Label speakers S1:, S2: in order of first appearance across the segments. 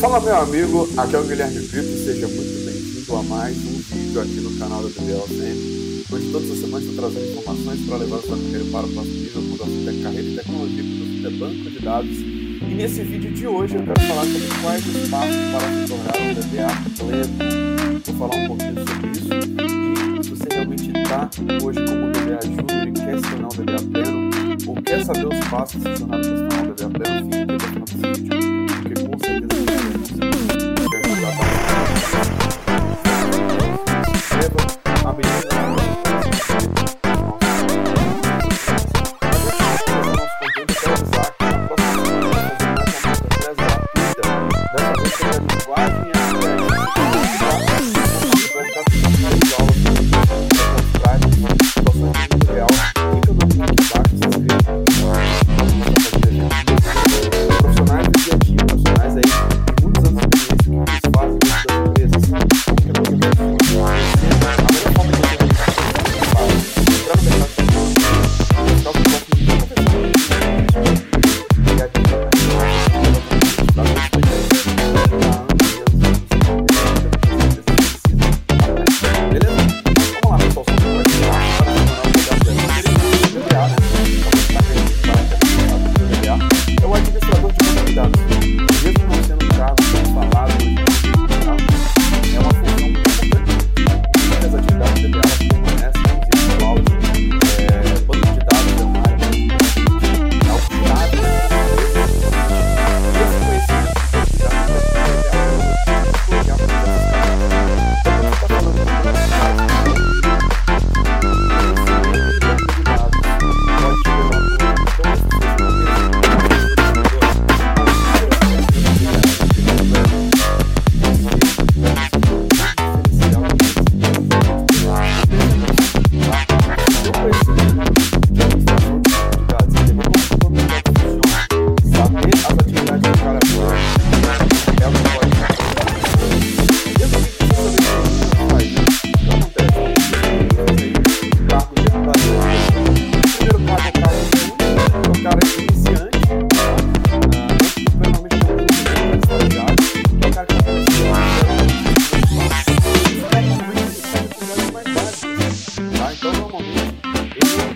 S1: Fala meu amigo, aqui é o Guilherme Brito, seja muito bem-vindo a mais um vídeo aqui no canal da DBLCM, onde todas as semanas estou trazendo informações para levar a sua carreira para o próximo nível, quando assunto é carreira e tecnologia, quando é banco de dados. E nesse vídeo de hoje eu quero falar sobre quais os passos para se tornar um DBA pleno. Vou falar um pouquinho sobre isso e se você realmente está hoje como DBA Júnior e quer se tornar um DBA pleno, ou quer saber os passos para se tornar um DBA pleno,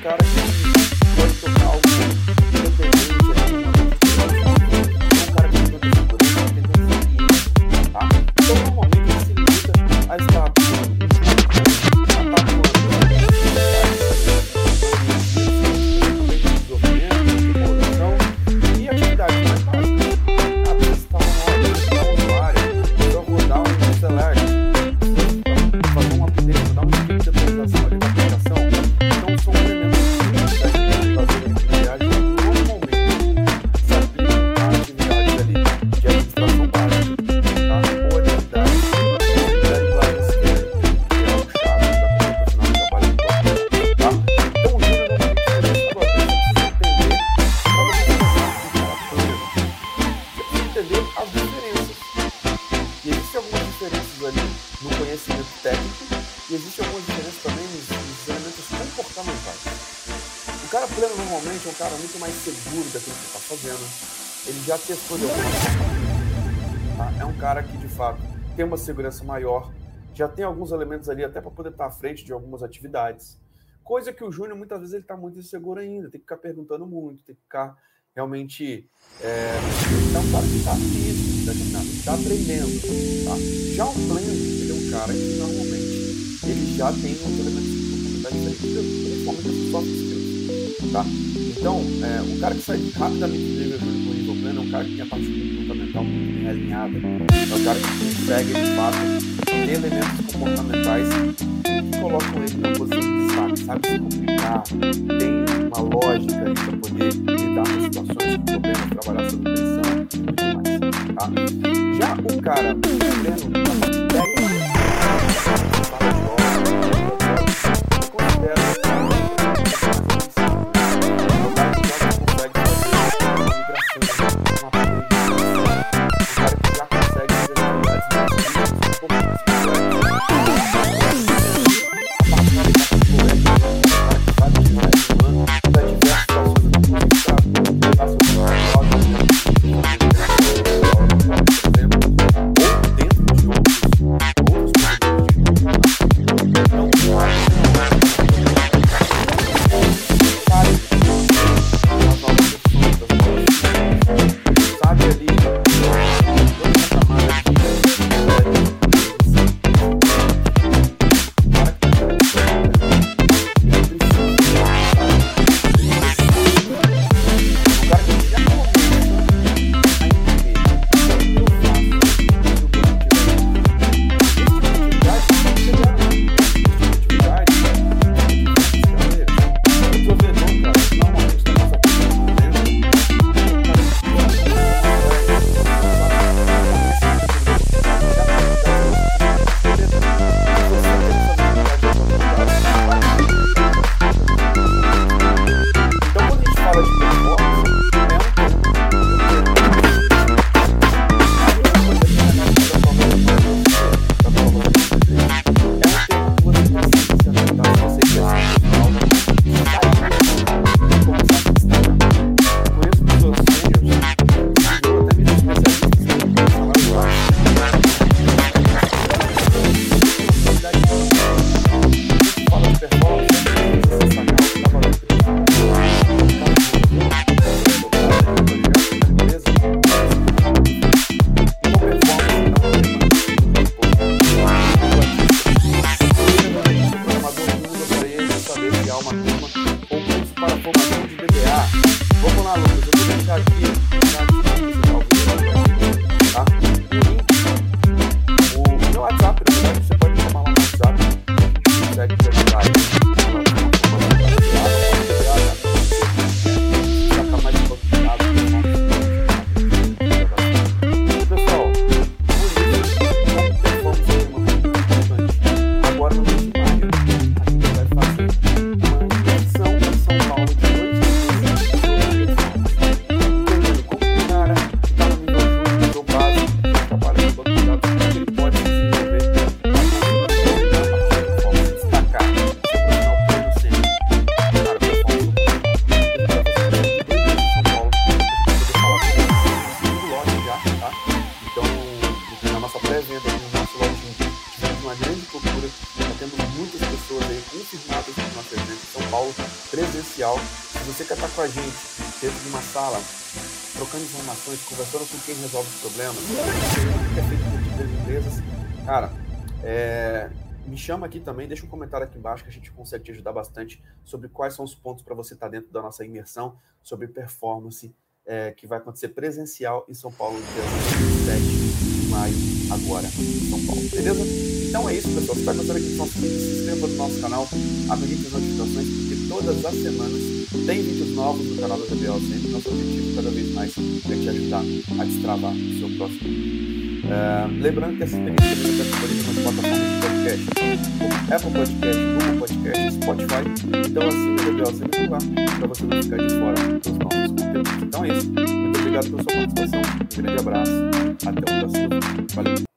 S1: cara pleno normalmente é um cara muito mais seguro daquilo que está fazendo. Ele já testou de alguma forma. Tá? É um cara que, de fato, tem uma segurança maior, já tem alguns elementos ali até para poder estar tá à frente de algumas atividades. Coisa que o Júnior, muitas vezes, ele está muito inseguro ainda, tem que ficar perguntando muito, tem que ficar realmente. É, é um cara que está nisso, está aprendendo. Tá? Já o pleno, ele é um cara que normalmente ele já tem uns elementos de comportamento diferentes, principalmente as soft. Tá? Então, é, um cara que sai rapidamente do nível para o nível pleno é um cara que tem a parte comportamental muito bem alinhada. É um cara que consegue, de fato, elementos comportamentais que colocam ele na posição de destaque, sabe se comunicar, tem uma lógica para poder lidar com situações, com problemas, trabalhar sob pressão e muito mais. Tá? Já o cara pleno, na parte técnica, Vamos lá, Lucas, eu vou aqui. Se você quer estar com a gente dentro de uma sala, trocando informações, conversando com quem resolve os problemas, que é feito empresas, cara, é, me chama aqui também, deixa um comentário aqui embaixo que a gente consegue te ajudar bastante sobre quais são os pontos para você estar dentro da nossa imersão sobre performance é, que vai acontecer presencial em São Paulo, no dia 7 de maio, agora em São Paulo. Beleza? Então é isso, pessoal. Se está gostando aqui do nosso vídeo, se inscreva no nosso canal, habilite as notificações, porque todas as semanas tem vídeos novos no canal da TBL sempre. Nosso objetivo cada vez mais é te ajudar a destravar o seu próximo vídeo. É, lembrando que essa também está disponível nas plataformas de podcast, como Apple Podcast, Google Podcast, Spotify. Então assine o TBL sempre lá, para você não ficar de fora dos novos conteúdos. Então é isso. Muito obrigado pela sua participação. Um grande abraço. Até o próximo. Valeu.